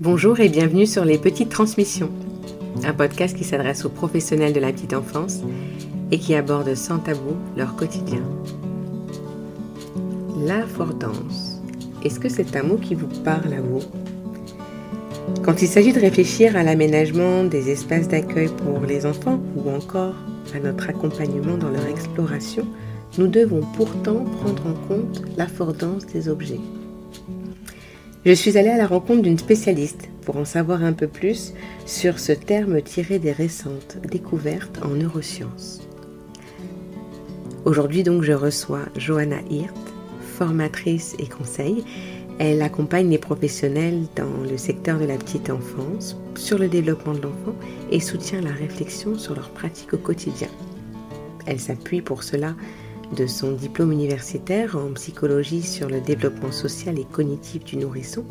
Bonjour et bienvenue sur Les Petites Transmissions, un podcast qui s'adresse aux professionnels de la petite enfance et qui aborde sans tabou leur quotidien. L'affordance, est-ce que c'est un mot qui vous parle à vous? Quand il s'agit de réfléchir à l'aménagement des espaces d'accueil pour les enfants ou encore à notre accompagnement dans leur exploration, nous devons pourtant prendre en compte l'affordance des objets. Je suis allée à la rencontre d'une spécialiste pour en savoir un peu plus sur ce terme tiré des récentes découvertes en neurosciences. Aujourd'hui donc je reçois Johanna Hirt, formatrice et conseil. Elle accompagne les professionnels dans le secteur de la petite enfance, sur le développement de l'enfant et soutient la réflexion sur leurs pratiques au quotidien. Elle s'appuie pour cela de son diplôme universitaire en psychologie sur le développement social et cognitif du nourrisson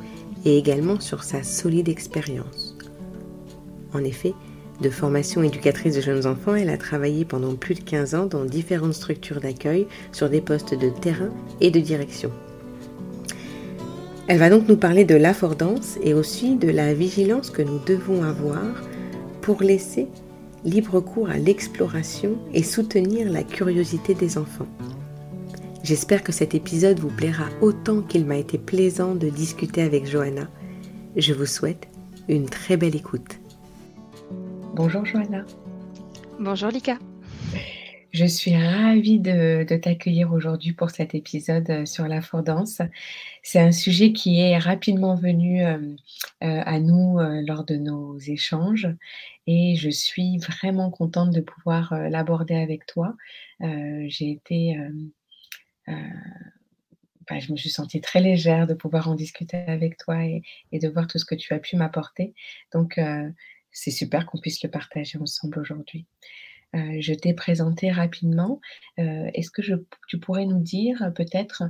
et également sur sa solide expérience. En effet, de formation éducatrice de jeunes enfants, elle a travaillé pendant plus de 15 ans dans différentes structures d'accueil sur des postes de terrain et de direction. Elle va donc nous parler de l'affordance et aussi de la vigilance que nous devons avoir pour laisser libre cours à l'exploration et soutenir la curiosité des enfants. J'espère que cet épisode vous plaira autant qu'il m'a été plaisant de discuter avec Johanna. Je vous souhaite une très belle écoute. Bonjour Johanna. Bonjour Lika. Je suis ravie de, t'accueillir aujourd'hui pour cet épisode euh, sur l'affordance. C'est un sujet qui est rapidement venu euh, euh, à nous lors de nos échanges et je suis vraiment contente de pouvoir l'aborder avec toi. J'ai été, bah, je me suis sentie très légère de pouvoir en discuter avec toi et de voir tout ce que tu as pu m'apporter. Donc, c'est super qu'on puisse le partager ensemble aujourd'hui. Euh, je t'ai présenté rapidement. Euh, est-ce que tu pourrais nous dire euh, peut-être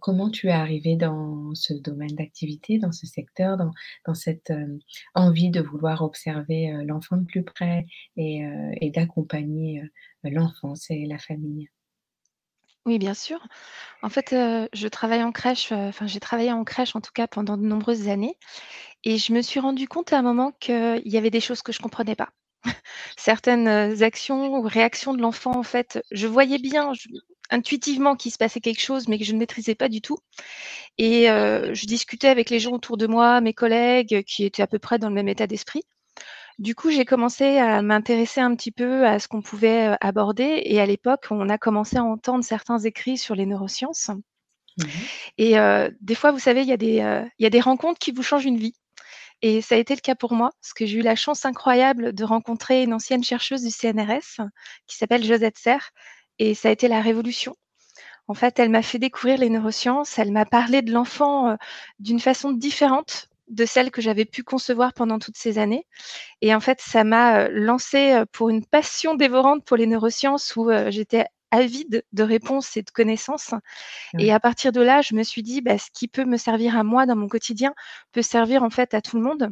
comment tu es arrivé dans ce domaine d'activité, dans ce secteur, dans, cette envie de vouloir observer l'enfant de plus près et, d'accompagner l'enfance et la famille? Oui, bien sûr. En fait, je travaille en crèche, enfin, j'ai travaillé en crèche, en tout cas, pendant de nombreuses années et je me suis rendu compte à un moment qu'il y avait des choses que je comprenais pas. Certaines, actions ou réactions de l'enfant, en fait, je voyais bien, intuitivement qu'il se passait quelque chose, mais que je ne maîtrisais pas du tout. Et je discutais avec les gens autour de moi, mes collègues, qui étaient à peu près dans le même état d'esprit. Du coup, j'ai commencé à m'intéresser un petit peu à ce qu'on pouvait aborder. Et à l'époque, on a commencé à entendre certains écrits sur les neurosciences. Mmh et des fois, vous savez, y il y a des rencontres qui vous changent une vie et ça a été le cas pour moi, parce que j'ai eu la chance incroyable de rencontrer une ancienne chercheuse du CNRS qui s'appelle Josette Serre et ça a été la révolution. En fait, elle m'a fait découvrir les neurosciences, elle m'a parlé de l'enfant, d'une façon différente de celle que j'avais pu concevoir pendant toutes ces années. Et en fait, ça m'a lancé pour une passion dévorante pour les neurosciences où j'étais avide de réponses et de connaissances. Et à partir de là, je me suis dit, bah, ce qui peut me servir à moi dans mon quotidien peut servir en fait à tout le monde.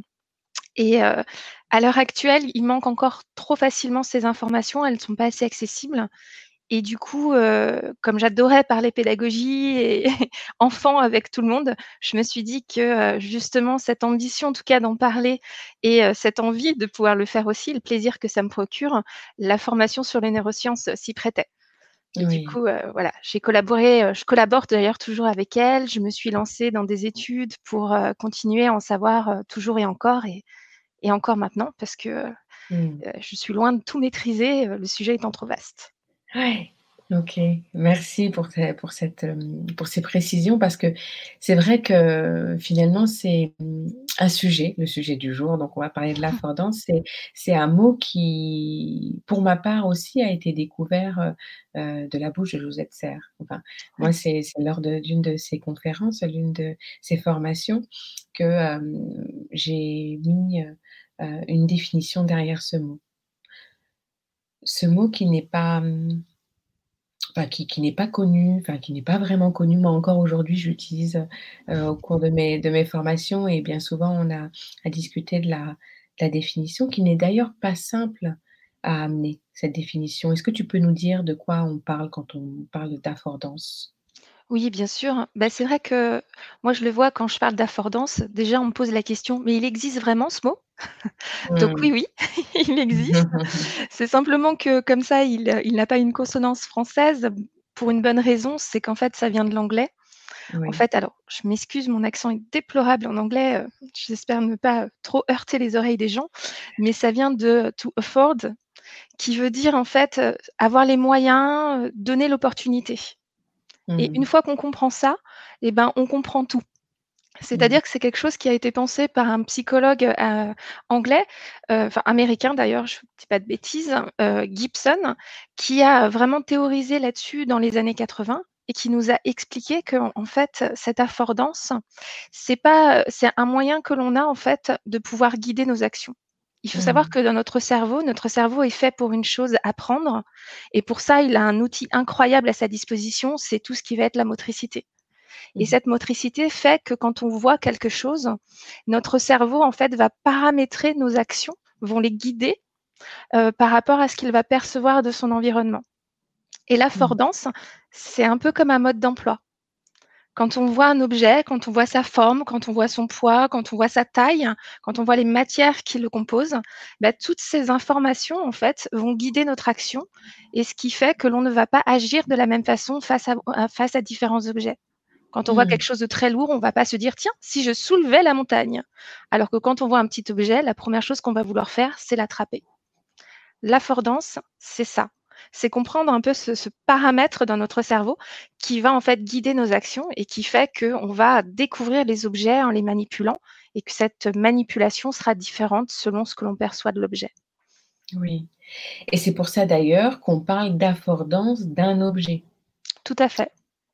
Et à l'heure actuelle, il manque encore trop facilement ces informations, elles ne sont pas assez accessibles. Et du coup, comme j'adorais parler pédagogie et enfant avec tout le monde, je me suis dit que justement cette ambition, en tout cas d'en parler et cette envie de pouvoir le faire aussi, le plaisir que ça me procure, la formation sur les neurosciences s'y prêtait. Et du coup, voilà, j'ai collaboré, je collabore d'ailleurs toujours avec elle. Je me suis lancée dans des études pour continuer à en savoir toujours et encore et, et encore maintenant parce que mmh. je suis loin de tout maîtriser, le sujet étant trop vaste. Ouais. OK, merci pour, pour, cette, euh, pour ces précisions parce que c'est vrai que finalement c'est mmh, un sujet, le sujet du jour, donc on va parler de mmh. l'affordance, c'est un mot qui, pour ma part aussi, a été découvert euh, de la bouche de Josette Serre. Enfin, moi, c'est lors d'une de, ses conférences, l'une de ses formations, que j'ai mis euh, une définition derrière ce mot ce mot qui n'est pas, mmh, qui, n'est pas connu, enfin, qui n'est pas vraiment connu. Moi, encore aujourd'hui, j'utilise euh, au cours de mes, de mes formations et bien souvent, on a à discuter de la, la définition qui n'est d'ailleurs pas simple à amener, cette définition. Est-ce que tu peux nous dire de quoi on parle quand on parle d'affordance? Oui, bien sûr. Bah, c'est vrai que moi, je le vois quand je parle d'affordance. Déjà, on me pose la question: «Mais il existe vraiment ce mot?» donc oui, Mmh. oui, il existe. C'est simplement que comme ça, il, heu, il n'a pas une consonance française pour une bonne raison, c'est qu'en fait, ça vient de l'anglais. En fait, alors, je m'excuse, mon accent est déplorable en anglais, heu, j'espère ne pas trop heurter les oreilles des gens, mais ça vient de to afford, qui veut dire en fait, avoir les moyens, donner l'opportunité et une Mmh. fois qu'on comprend ça, et ben, on comprend tout. Mmh. C'est-à-dire que c'est quelque chose qui a été pensé par un psychologue, heu, anglais, enfin américain d'ailleurs, je dis pas de bêtises, heu, Gibson, qui a vraiment théorisé là-dessus dans les années 80 et qui nous a expliqué qu'en en fait, cette affordance, c'est pas, c'est un moyen que l'on a en fait de pouvoir guider nos actions. Il faut savoir Mmh. que dans notre cerveau, notre cerveau est fait pour une chose, apprendre et pour ça, il a un outil incroyable à sa disposition, c'est tout ce qui va être la motricité. Et Mmh. cette motricité fait que quand on voit quelque chose, notre cerveau, en fait, va paramétrer nos actions, vont les guider, heu, par rapport à ce qu'il va percevoir de son environnement. Et Mmh. l'affordance, c'est un peu comme un mode d'emploi. Quand on voit un objet, quand on voit sa forme, quand on voit son poids, quand on voit sa taille, quand on voit les matières qui le composent, bah, toutes ces informations, en fait, vont guider notre action et ce qui fait que l'on ne va pas agir de la même façon face à face à différents objets. Quand on voit quelque Mmh. chose de très lourd, on va pas se dire: «Tiens, si je soulevais la montagne?» alors que quand on voit un petit objet, la première chose qu'on va vouloir faire, c'est l'attraper. L'affordance, c'est ça. C'est comprendre un peu ce ce paramètre dans notre cerveau qui va, en fait, guider nos actions et qui fait qu'on va découvrir les objets en les manipulant et que cette manipulation sera différente selon ce que l'on perçoit de l'objet. Oui et c'est pour ça d'ailleurs qu'on parle d'affordance d'un objet. Tout à fait.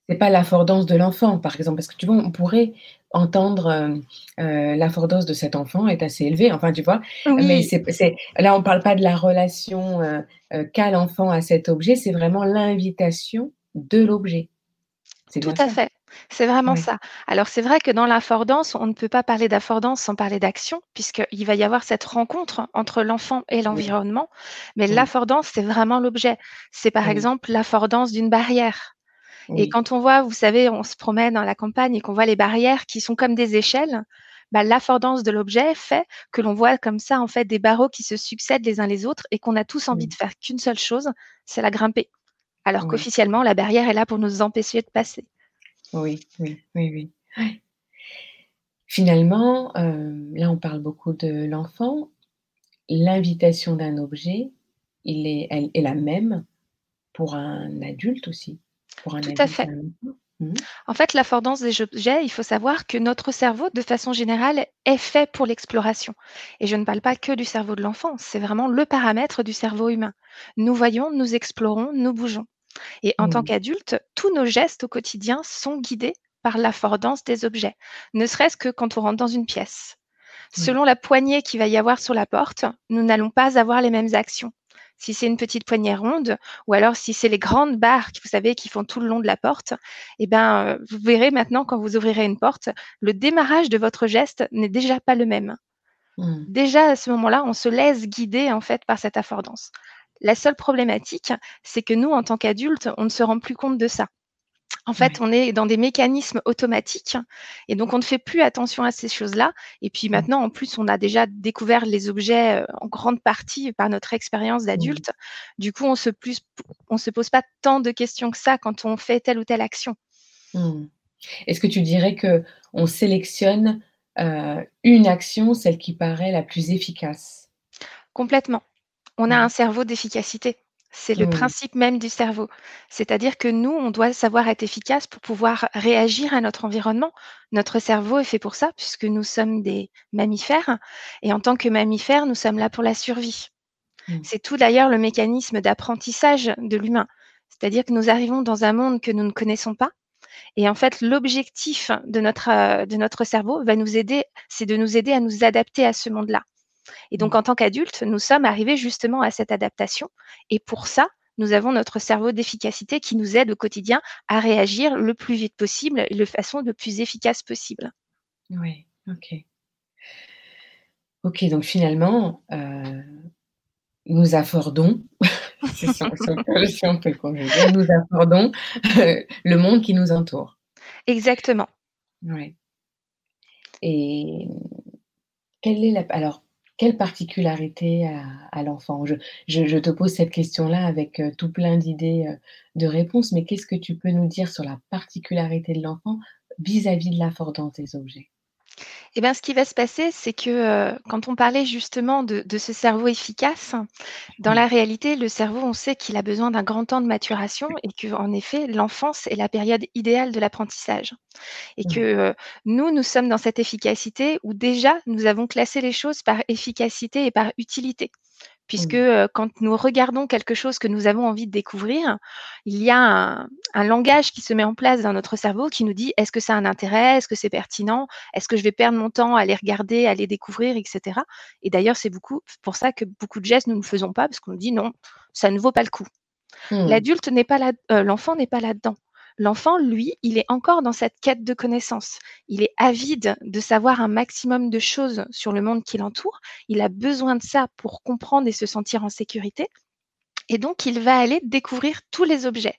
C'est pas l'affordance de l'enfant, par exemple, parce que tu vois, on pourrait entendre, hem, heu, l'affordance de cet enfant est assez élevée, enfin, tu vois? Mais Oui. c'est là, on parle pas de la relation, heu, qu'a l'enfant à cet objet, c'est vraiment l'invitation de l'objet. C'est Tout à ça? fait, c'est vraiment Oui. ça. Alors c'est vrai que dans l'affordance, on ne peut pas parler d'affordance sans parler d'action, puisqu'il va y avoir cette rencontre entre l'enfant et Oui. l'environnement. Mais Oui. l'affordance, c'est vraiment l'objet. C'est par exemple l'affordance d'une barrière et quand on voit, vous savez, on se promène dans la campagne et qu'on voit les barrières qui sont comme des échelles, bah, l'affordance de l'objet fait que l'on voit comme ça, en fait, des barreaux qui se succèdent les uns les autres et qu'on a tous envie de faire qu'une seule chose, c'est la grimper. Alors Oui. qu'officiellement, la barrière est là pour nous empêcher de passer. Oui, oui, oui, oui. Finalement, hem, là, on parle beaucoup de l'enfant. L'invitation d'un objet, il est elle est la même pour un adulte aussi? Pour Tout à fait. Mmh mh. En fait, l'affordance des objets, il faut savoir que notre cerveau, de façon générale, est fait pour l'exploration et je ne parle pas que du cerveau de l'enfant, c'est vraiment le paramètre du cerveau humain. Nous voyons, nous explorons, nous bougeons et en tant Mmh. qu'adulte, tous nos gestes au quotidien sont guidés par l'affordance des objets, ne serait-ce que quand on rentre dans une pièce. Selon la poignée qu'il va y avoir sur la porte, nous n'allons pas avoir les mêmes actions. Si c'est une petite poignée ronde ou alors si c'est les grandes barres, vous savez, qui font tout le long de la porte, et ben, heu, vous verrez maintenant quand vous ouvrirez une porte, le démarrage de votre geste n'est déjà pas le même. Mmh. Déjà à ce moment-là, on se laisse guider, en fait, par cette affordance. La seule problématique, c'est que nous, en tant qu'adultes, on ne se rend plus compte de ça. En fait, on est dans des mécanismes automatiques et donc on ne fait plus attention à ces choses-là et puis Mmh. maintenant, en plus, on a déjà découvert les objets, heu, en grande partie par notre expérience Mmh. d'adulte. Du coup, on se plus on se pose pas tant de questions que ça quand on fait telle ou telle action. Mmh. Est-ce que tu dirais qu'on sélectionne, heu, une action, celle qui paraît la plus efficace? Complètement. On a un cerveau d'efficacité. C'est le principe même du cerveau. C'est-à-dire que nous, on doit savoir être efficace pour pouvoir réagir à notre environnement. Notre cerveau est fait pour ça, puisque nous sommes des mammifères et en tant que mammifères, nous sommes là pour la survie. Mmh. C'est tout d'ailleurs le mécanisme d'apprentissage de l'humain. C'est-à-dire que nous arrivons dans un monde que nous ne connaissons pas et en fait, l'objectif de notre, heu, de notre cerveau va nous aider c'est de nous aider à nous adapter à ce monde-là. Et donc, Mmh. en tant qu'adultes, nous sommes arrivés justement à cette adaptation et pour ça, nous avons notre cerveau d'efficacité qui nous aide au quotidien à réagir le plus vite possible et de façon le plus efficace possible. Ouais, OK. OK, donc finalement, heu, nous affordons si, on, peut, le conjuguer, nous accordons le monde qui nous entoure. Exactement. Oui. Et quelle est la, alors, quelle particularité à, l'enfant? Je, te pose cette question-là avec euh, tout plein d'idées euh, de réponses, mais qu'est-ce que tu peux nous dire sur la particularité de l'enfant vis-à-vis de l'affordance des objets? Eh bien, ce qui va se passer, c'est que euh, quand on parlait justement de, ce cerveau efficace, dans la réalité, le cerveau, on sait qu'il a besoin d'un grand temps de maturation et qu'en effet, l'enfance est la période idéale de l'apprentissage. Et que euh, nous, nous sommes dans cette efficacité où déjà, nous avons classé les choses par efficacité et par utilité puisque quand nous regardons quelque chose que nous avons envie de découvrir, il y a un, langage qui se met en place dans notre cerveau qui nous dit est-ce que ça a un intérêt, est-ce que c'est pertinent, est-ce que je vais perdre mon temps à les regarder, à les découvrir, etc. Et d'ailleurs, c'est beaucoup pour ça que beaucoup de gestes nous ne faisons pas parce qu'on nous dit non, ça ne vaut pas le coup. Mmh. L'adulte n'est pas là, l'enfant n'est pas là-dedans. L'enfant, lui, il est encore dans cette quête de connaissances. Il est avide de savoir un maximum de choses sur le monde qui l'entoure. Il a besoin de ça pour comprendre et se sentir en sécurité. Et donc, il va aller découvrir tous les objets.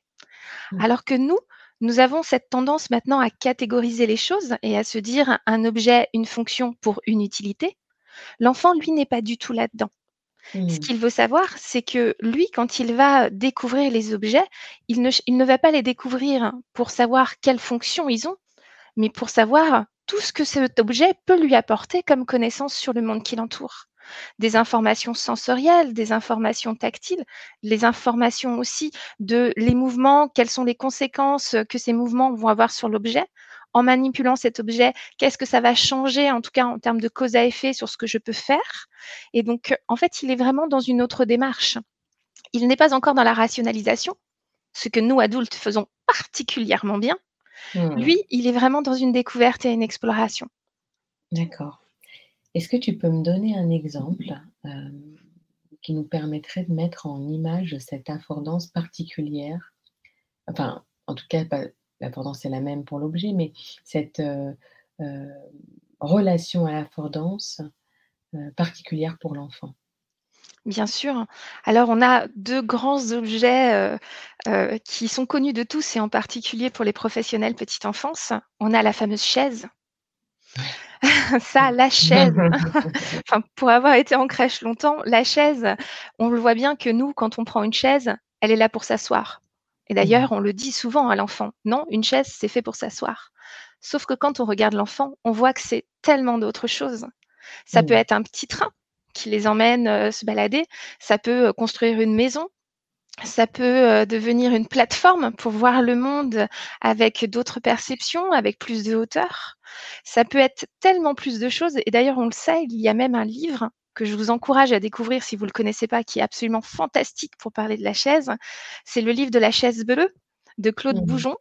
Mmh. Alors que nous, nous avons cette tendance maintenant à catégoriser les choses et à se dire un objet, une fonction pour une utilité. L'enfant, lui, n'est pas du tout là-dedans. Ce mmh. qu'il veut savoir, c'est que lui, quand il va découvrir les objets, il ne, va pas les découvrir pour savoir quelles fonctions ils ont, mais pour savoir tout ce que cet objet peut lui apporter comme connaissance sur le monde qui l'entoure. Des informations sensorielles, des informations tactiles, les informations aussi de les mouvements, quelles sont les conséquences que ces mouvements vont avoir sur l'objet, en manipulant cet objet, qu'est-ce que ça va changer, en tout cas en termes de cause à effet sur ce que je peux faire? Et donc, en fait, il est vraiment dans une autre démarche. Il n'est pas encore dans la rationalisation, ce que nous, adultes, faisons particulièrement bien. Hmm. Lui, il est vraiment dans une découverte et une exploration. D'accord. Est-ce que tu peux me donner un exemple euh, qui nous permettrait de mettre en image cette affordance particulière? Enfin, en tout cas, pas, l'affordance est la même pour l'objet, mais cette relation à l'affordance euh, particulière pour l'enfant. Bien sûr. Alors, on a deux grands objets qui sont connus de tous et en particulier pour les professionnels petite enfance. On a la fameuse chaise. Ça, la chaise. enfin, pour avoir été en crèche longtemps, la chaise, on le voit bien que nous, quand on prend une chaise, elle est là pour s'asseoir. Et d'ailleurs, mmh. on le dit souvent à l'enfant, non, une chaise, c'est fait pour s'asseoir. Sauf que quand on regarde l'enfant, on voit que c'est tellement d'autres choses. Ça peut mmh. être un petit train qui les emmène euh, se balader, ça peut euh, construire une maison, ça peut euh, devenir une plateforme pour voir le monde avec d'autres perceptions, avec plus de hauteur. Ça peut être tellement plus de choses. Et d'ailleurs, on le sait, il y a même un livre que je vous encourage à découvrir si vous ne le connaissez pas, qui est absolument fantastique pour parler de la chaise. C'est le livre de la chaise bleue de Claude mmh Boujon,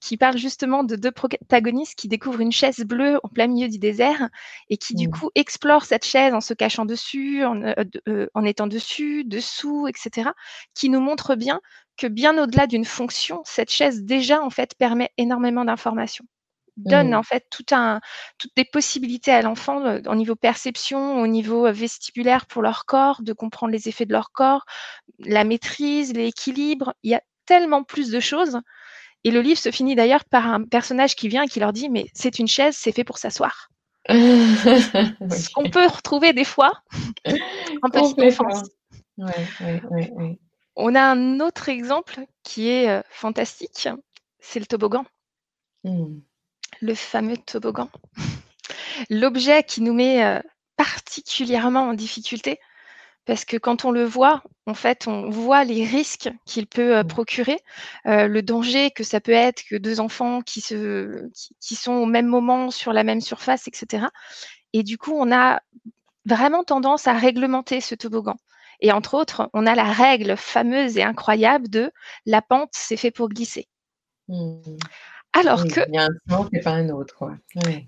qui parle justement de deux protagonistes qui découvrent une chaise bleue en plein milieu du désert et qui du mmh. coup explorent cette chaise en se cachant dessus, en, euh, euh, en étant dessus, dessous, etc., qui nous montre bien que bien au-delà d'une fonction, cette chaise déjà en fait permet énormément d'informations donne mmh. en fait tout un, toutes des possibilités à l'enfant euh, au niveau perception, au niveau vestibulaire pour leur corps, de comprendre les effets de leur corps, la maîtrise, l'équilibre. Il y a tellement plus de choses. Et le livre se finit d'ailleurs par un personnage qui vient et qui leur dit Mais c'est une chaise, c'est fait pour s'asseoir. Ce qu'on peut retrouver des fois en petite enfance. On a un autre exemple qui est euh, fantastique, c'est le toboggan. Mmh le fameux toboggan. L'objet qui nous met euh, particulièrement en difficulté, parce que quand on le voit, en fait, on voit les risques qu'il peut euh, procurer, euh, le danger que ça peut être que deux enfants qui, se, qui, sont au même moment sur la même surface, etc. Et du coup, on a vraiment tendance à réglementer ce toboggan. Et entre autres, on a la règle fameuse et incroyable de la pente, c'est fait pour glisser. Mmh. Alors que. Il y a un sens et pas un autre.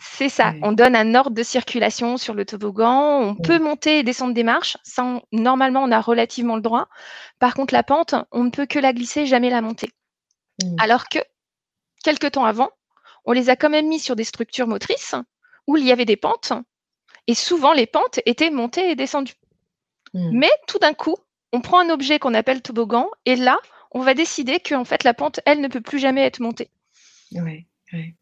C'est ça. On donne un ordre de circulation sur le toboggan. On peut monter et descendre des marches. Sans, normalement, on a relativement le droit. Par contre, la pente, on ne peut que la glisser, jamais la monter. Mmh. Alors que, quelques temps avant, on les a quand même mis sur des structures motrices où il y avait des pentes. Et souvent, les pentes étaient montées et descendues. Mmh. Mais tout d'un coup, On prend un objet qu'on appelle toboggan et là, on va décider que en fait la pente, elle, ne peut plus jamais être montée. Ouais, ouais.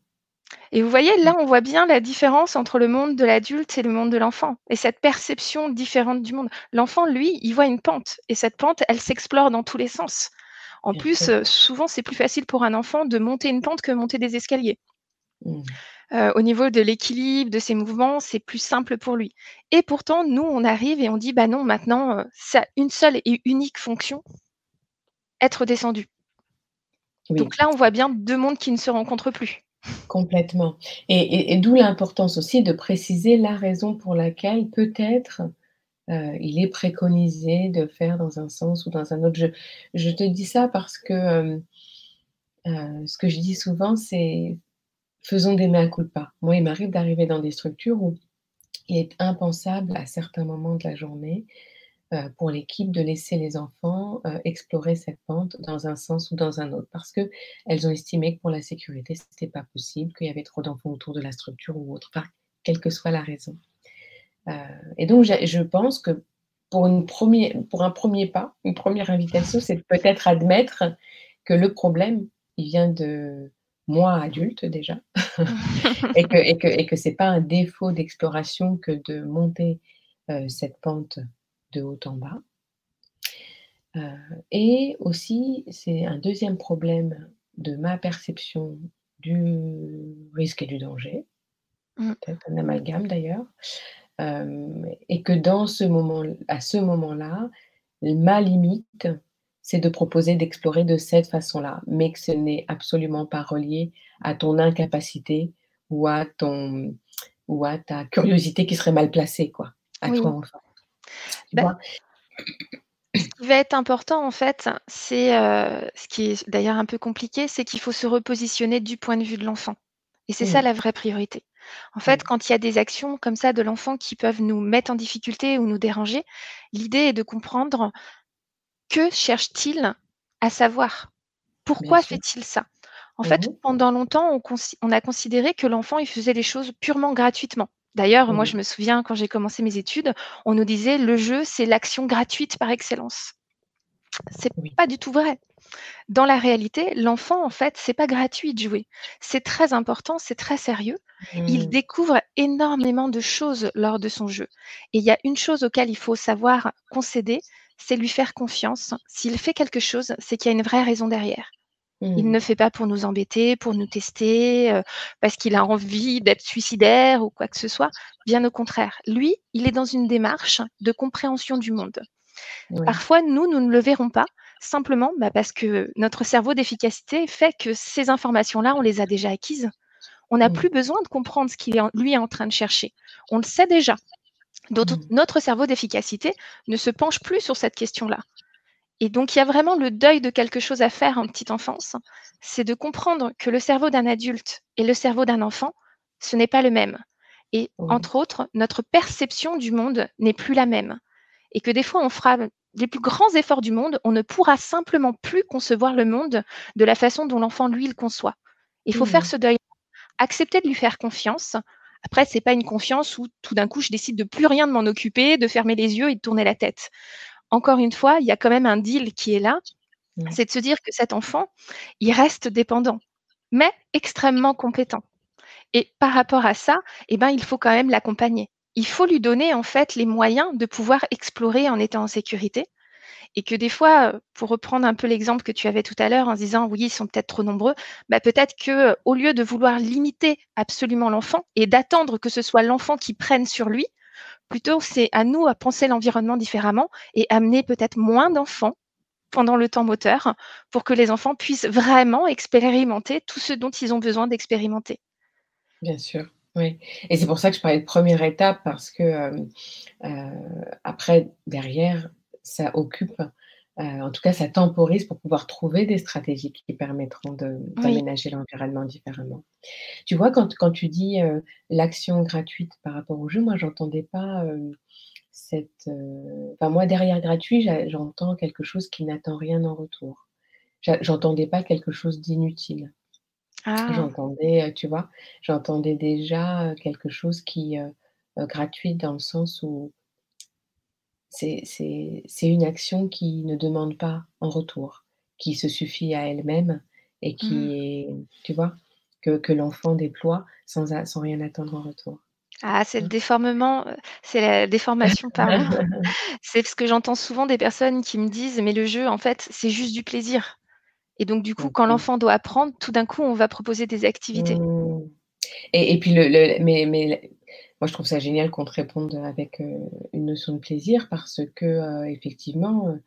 Et vous voyez, là, on voit bien la différence entre le monde de l'adulte et le monde de l'enfant, et cette perception différente du monde. L'enfant, lui, il voit une pente, et cette pente, elle s'explore dans tous les sens. En Bien plus, euh, souvent, c'est plus facile pour un enfant de monter une pente que monter des escaliers. Mmh. Euh, au niveau de l'équilibre, de ses mouvements, c'est plus simple pour lui. Et pourtant, nous, on arrive et on dit, bah non, maintenant, euh, ça a une seule et unique fonction, être descendu. Oui. Donc là, on voit bien deux mondes qui ne se rencontrent plus. Complètement. Et, et- et d'où l'importance aussi de préciser la raison pour laquelle peut-être euh, il est préconisé de faire dans un sens ou dans un autre. Je, je te dis ça parce que euh, euh, ce que je dis souvent, c'est faisons des mea culpa. Moi, il m'arrive d'arriver dans des structures où il est impensable à certains moments de la journée pour l'équipe de laisser les enfants euh, explorer cette pente dans un sens ou dans un autre parce que elles ont estimé que pour la sécurité, c'était pas possible, qu'il y avait trop d'enfants autour de la structure ou autre, enfin, quelle que soit la raison. Euh, et donc, je pense que pour, une première, pour un premier pas, une première invitation, c'est peut-être admettre que le problème, il vient de moi, adulte déjà, et que, et que, et que c'est pas un défaut d'exploration que de monter euh, cette pente de haut en bas. Euh, et aussi, c'est un deuxième problème de ma perception du risque et du danger, Mm. peut-être un amalgame d'ailleurs, euh, et que dans ce moment, à ce moment-là, ma limite, c'est de proposer d'explorer de cette façon-là, mais que ce n'est absolument pas relié à ton incapacité ou à ton ou à ta curiosité qui serait mal placée, quoi, à Oui. toi enfant. Tu Bah, vois? Ce qui va être important, en fait, c'est, heu, ce qui est d'ailleurs un peu compliqué, c'est qu'il faut se repositionner du point de vue de l'enfant et c'est ça la vraie priorité. En fait, Mmh. quand il y a des actions comme ça de l'enfant qui peuvent nous mettre en difficulté ou nous déranger, l'idée est de comprendre que cherche-t-il à savoir? Pourquoi fait-il ça? En Mmh fait, pendant longtemps, on on a considéré que l'enfant, il faisait les choses purement gratuitement. D'ailleurs, moi, Mmh. je me souviens quand j'ai commencé mes études, on nous disait: «Le jeu, c'est l'action gratuite par excellence». C'est Oui. pas du tout vrai. Dans la réalité, l'enfant, en fait, c'est pas gratuit de jouer. C'est très important, c'est très sérieux. Il Mmh. découvre énormément de choses lors de son jeu et il y a une chose auquel il faut savoir concéder, c'est lui faire confiance. S'il fait quelque chose, c'est qu'il y a une vraie raison derrière. Il Mmh. ne fait pas pour nous embêter, pour nous tester, heu, parce qu'il a envie d'être suicidaire ou quoi que ce soit. Bien au contraire. Lui, il est dans une démarche de compréhension du monde. Oui. Parfois, nous, nous ne le verrons pas, simplement, bah, parce que notre cerveau d'efficacité fait que ces informations-là, on les a déjà acquises. On n'a Mmh. plus besoin de comprendre ce qu'il est en lui est en train de chercher. On le sait déjà. D'autres Mmh. notre cerveau d'efficacité ne se penche plus sur cette question-là. Et donc, il y a vraiment le deuil de quelque chose à faire en petite enfance, c'est de comprendre que le cerveau d'un adulte et le cerveau d'un enfant, ce n'est pas le même. Et entre autres, notre perception du monde n'est plus la même. Et que des fois, on fera les plus grands efforts du monde, on ne pourra simplement plus concevoir le monde de la façon dont l'enfant, lui, le conçoit. Il faut faire Mmh. ce deuil, accepter de lui faire confiance. Après, c'est pas une confiance où tout d'un coup, je décide de plus rien de m'en occuper, de fermer les yeux et de tourner la tête. Encore une fois, il y a quand même un deal qui est là, Mmh. c'est de se dire que cet enfant, il reste dépendant, mais extrêmement compétent. Et par rapport à ça, eh ben, il faut quand même l'accompagner. Il faut lui donner en fait les moyens de pouvoir explorer en étant en sécurité et que des fois, pour reprendre un peu l'exemple que tu avais tout à l'heure en se disant: «Oui, ils sont peut-être trop nombreux», bah, peut-être que, heu, au lieu de vouloir limiter absolument l'enfant et d'attendre que ce soit l'enfant qui prenne sur lui, plutôt c'est à nous à penser l'environnement différemment et amener peut-être moins d'enfants pendant le temps moteur pour que les enfants puissent vraiment expérimenter tout ce dont ils ont besoin d'expérimenter. Bien sûr, oui. Et c'est pour ça que je parlais de première étape parce que, hem, heu, après derrière, ça occupe, en tout cas ça temporise pour pouvoir trouver des stratégies qui permettront de Oui. d'aménager l'environnement différemment. Tu vois quand quand tu dis, heu, l'action gratuite par rapport au jeu, moi j'entendais pas, hem, cette, enfin moi derrière gratuit, j'entends quelque chose qui n'attend rien en retour. J'entendais pas quelque chose d'inutile. Ah! J'entendais, tu vois? J'entendais déjà, quelque chose qui, heu, gratuit dans le sens où c'est une action qui ne demande pas en retour, qui se suffit à elle-même et qui Mmh. est, tu vois, que, que l'enfant déploie sans, a- sans rien attendre en retour. Ah, c'est le Hein. déformement, heu, c'est la déformation, pardon. C'est ce que j'entends souvent des personnes qui me disent: «Mais le jeu, en fait, c'est juste du plaisir» et donc du coup, quand l'enfant doit apprendre, tout d'un coup, on va proposer des activités. Mmh. Et, et puis, le, le- mais, mais moi, je trouve ça génial qu'on te réponde avec euh, une notion de plaisir parce que, euh, effectivement,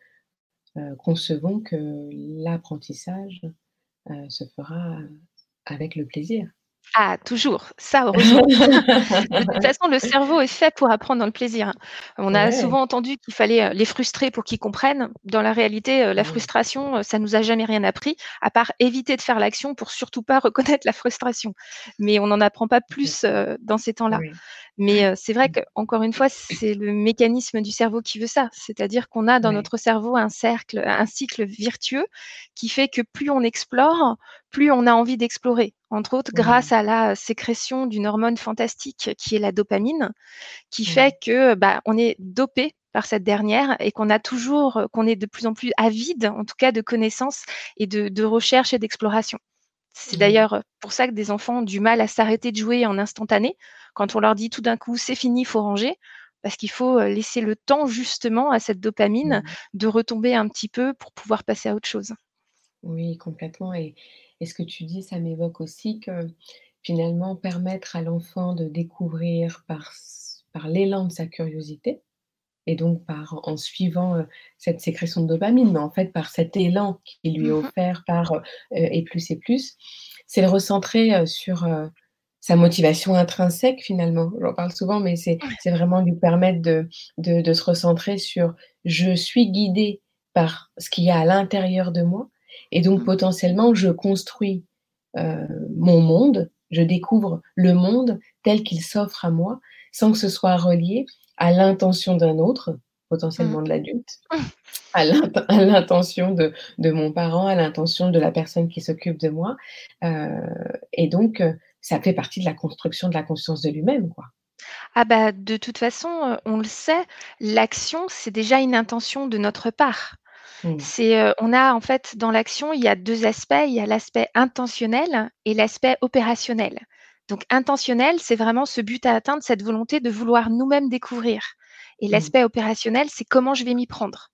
euh, concevons que l'apprentissage se fera avec le plaisir. Ah, toujours, ça heureusement. De toute façon, le cerveau est fait pour apprendre dans le plaisir. On a Ouais, souvent entendu qu'il fallait, heu, les frustrer pour qu'ils comprennent. Dans la réalité, heu, la frustration, heu, ça nous a jamais rien appris, à part éviter de faire l'action pour surtout pas reconnaître la frustration. Mais on n'en apprend pas plus, dans ces temps-là. Mais, c'est vrai qu'encore une fois, c'est le mécanisme du cerveau qui veut ça. C'est-à-dire qu'on a dans notre cerveau un cercle un cycle virtueux qui fait que plus on explore, plus on a envie d'explorer. Entre autres, grâce Mmh, à la sécrétion d'une hormone fantastique qui est la dopamine, qui fait ouais, que, bah, on est dopé par cette dernière et qu'on a toujours, qu'on est de plus en plus avide, en tout cas de connaissances et de de recherche et d'exploration. C'est ouais. d'ailleurs pour ça que des enfants ont du mal à s'arrêter de jouer en instantané. Quand on leur dit tout d'un coup: «C'est fini, il faut ranger», parce qu'il faut, heu, laisser le temps justement à cette dopamine Mmh. de retomber un petit peu pour pouvoir passer à autre chose. Oui, complètement. Et, et ce que tu dis, ça m'évoque aussi que finalement, permettre à l'enfant de découvrir par, par l'élan de sa curiosité, et donc par, en suivant euh, cette sécrétion de dopamine, mais en fait par cet élan qui lui est Mmh offert par euh, et plus et plus, c'est le recentrer euh, sur sa motivation intrinsèque finalement. J'en parle souvent, mais c'est c'est vraiment lui permettre de, de, de se recentrer sur je suis guidé par ce qu'il y a à l'intérieur de moi, et donc Mmh. potentiellement je construis euh, mon monde, je découvre le monde tel qu'il s'offre à moi, sans que ce soit relié à l'intention d'un autre, Mmh. potentiellement de l'adulte, à l'int à l'intention de de mon parent, à l'intention de la personne qui s'occupe de moi, heu et donc heu, ça fait partie de la construction de la conscience de lui-même, quoi. Ah bah, de toute façon, on le sait, l'action, c'est déjà une intention de notre part. Mmh. C'est, heu, on a en fait dans l'action, il y a 2 aspects. Il y a l'aspect intentionnel et l'aspect opérationnel. Donc intentionnel, c'est vraiment ce but à atteindre, cette volonté de vouloir nous-mêmes découvrir et Mmh. l'aspect opérationnel, c'est comment je vais m'y prendre.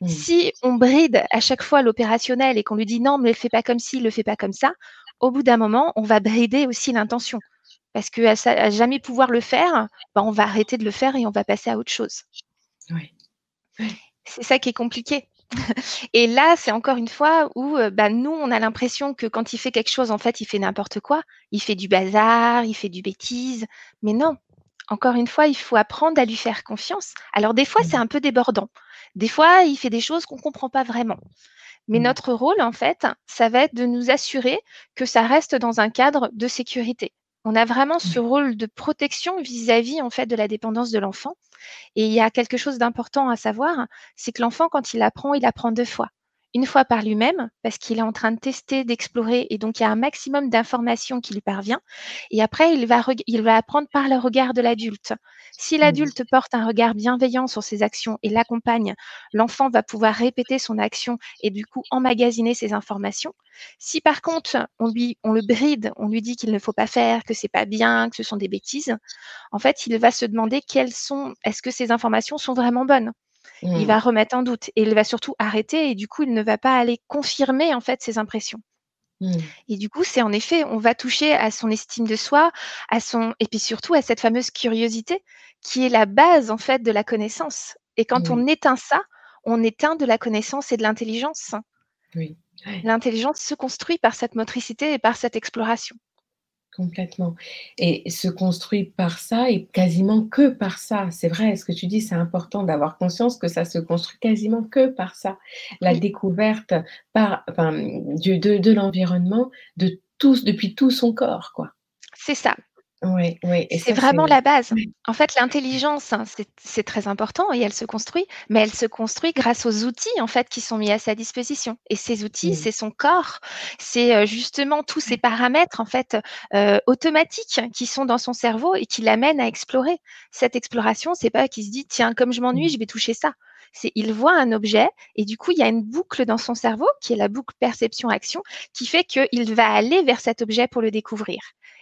Mmh. Si on bride à chaque fois l'opérationnel et qu'on lui dit: «Non, mais le fais pas comme ci, le fais pas comme ça», au bout d'un moment, on va brider aussi l'intention. Parce qu'à sa à jamais pouvoir le faire, bah, on va arrêter de le faire et on va passer à autre chose. C'est ça qui est compliqué. Et là, c'est encore une fois où, heu, bah, nous, on a l'impression que quand il fait quelque chose, en fait, il fait n'importe quoi. Il fait du bazar, il fait du bêtise. Mais non, encore une fois, il faut apprendre à lui faire confiance. Alors des fois, c'est Mmh. un peu débordant. Des fois, il fait des choses qu'on comprend pas vraiment. Mais Mmh. notre rôle, en fait, ça va être de nous assurer que ça reste dans un cadre de sécurité. On a vraiment ce Ouais. rôle de protection vis-à-vis, en fait, de la dépendance de l'enfant et il y a quelque chose d'important à savoir, c'est que l'enfant, quand il apprend, il apprend 2 fois. Une fois par lui-même, parce qu'il est en train de tester, d'explorer et donc il y a un maximum d'informations qui lui parvient et après il va reg il va apprendre par le regard de l'adulte. Si Mmh. l'adulte porte un regard bienveillant sur ses actions et l'accompagne, l'enfant va pouvoir répéter son action et du coup emmagasiner ses informations. Si par contre on lui on le bride, on lui dit qu'il ne faut pas faire, que c'est pas bien, que ce sont des bêtises, en fait, il va se demander quelles sont est-ce que ces informations sont vraiment bonnes? Il Mmh. va remettre en doute et il va surtout arrêter et du coup, il ne va pas aller confirmer, en fait, ses impressions Mmh. et du coup, c'est en effet, on va toucher à son estime de soi, à son et puis surtout à cette fameuse curiosité qui est la base, en fait, de la connaissance et quand Oui. on éteint ça, on éteint de la connaissance et de l'intelligence. Oui. L'intelligence se construit par cette motricité et par cette exploration. Complètement et se construit par ça et quasiment que par ça. C'est vrai, ce que tu dis, c'est important d'avoir conscience que ça se construit quasiment que par ça. La Oui, découverte par enfin, du de de l'environnement, de tous depuis tout son corps, quoi. c'est ça. Oui, oui. C'est vraiment la base. En fait, l'intelligence, hein, c'est très important et elle se construit, mais elle se construit grâce aux outils en fait qui sont mis à sa disposition. Et ces outils, c'est son corps, c'est euh, justement tous ces paramètres en fait euh, automatiques qui sont dans son cerveau et qui l'amènent à explorer. Cette exploration, c'est pas qu'il se dit tiens comme je m'ennuie, je vais toucher ça. C'est il voit un objet et du coup il y a une boucle dans son cerveau qui est la boucle perception-action qui fait qu'il va aller vers cet objet pour le découvrir.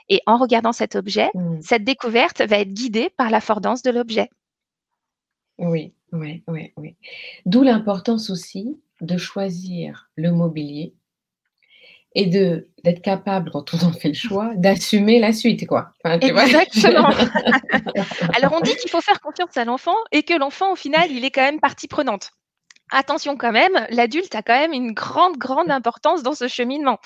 Et en regardant cet objet, mmh. cette découverte va être guidée par la fordance de l'objet. Oui, oui, oui, oui. D'où l'importance aussi de choisir le mobilier et de d'être capable, quand on en fait le choix, d'assumer la suite, quoi. Exactement. Alors on dit qu'il faut faire confiance à l'enfant et que l'enfant, au final, il est quand même partie prenante attention quand même, l'adulte a quand même une grande, grande importance dans ce cheminement.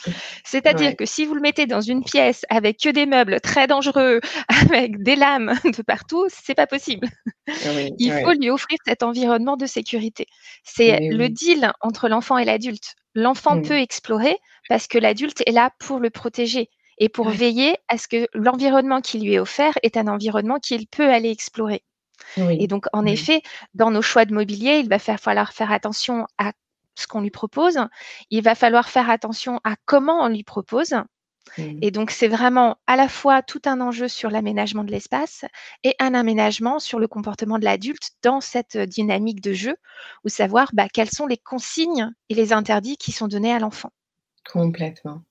C'est-à-dire que si vous le mettez dans une pièce avec que des meubles très dangereux, avec des lames de partout, c'est pas possible. Ah Il faut lui offrir cet environnement de sécurité. C'est le deal entre l'enfant et l'adulte. L'enfant peut explorer parce que l'adulte est là pour le protéger et pour veiller à ce que l'environnement qui lui est offert est un environnement qu'il peut aller explorer. Et donc, en effet, dans nos choix de mobilier, il va falloir faire attention à ce qu'on lui propose. Il va falloir faire attention à comment on lui propose. Et donc, c'est vraiment à la fois tout un enjeu sur l'aménagement de l'espace et un aménagement sur le comportement de l'adulte dans cette dynamique de jeu, ou savoir bah, quelles sont les consignes et les interdits qui sont donnés à l'enfant. Complètement.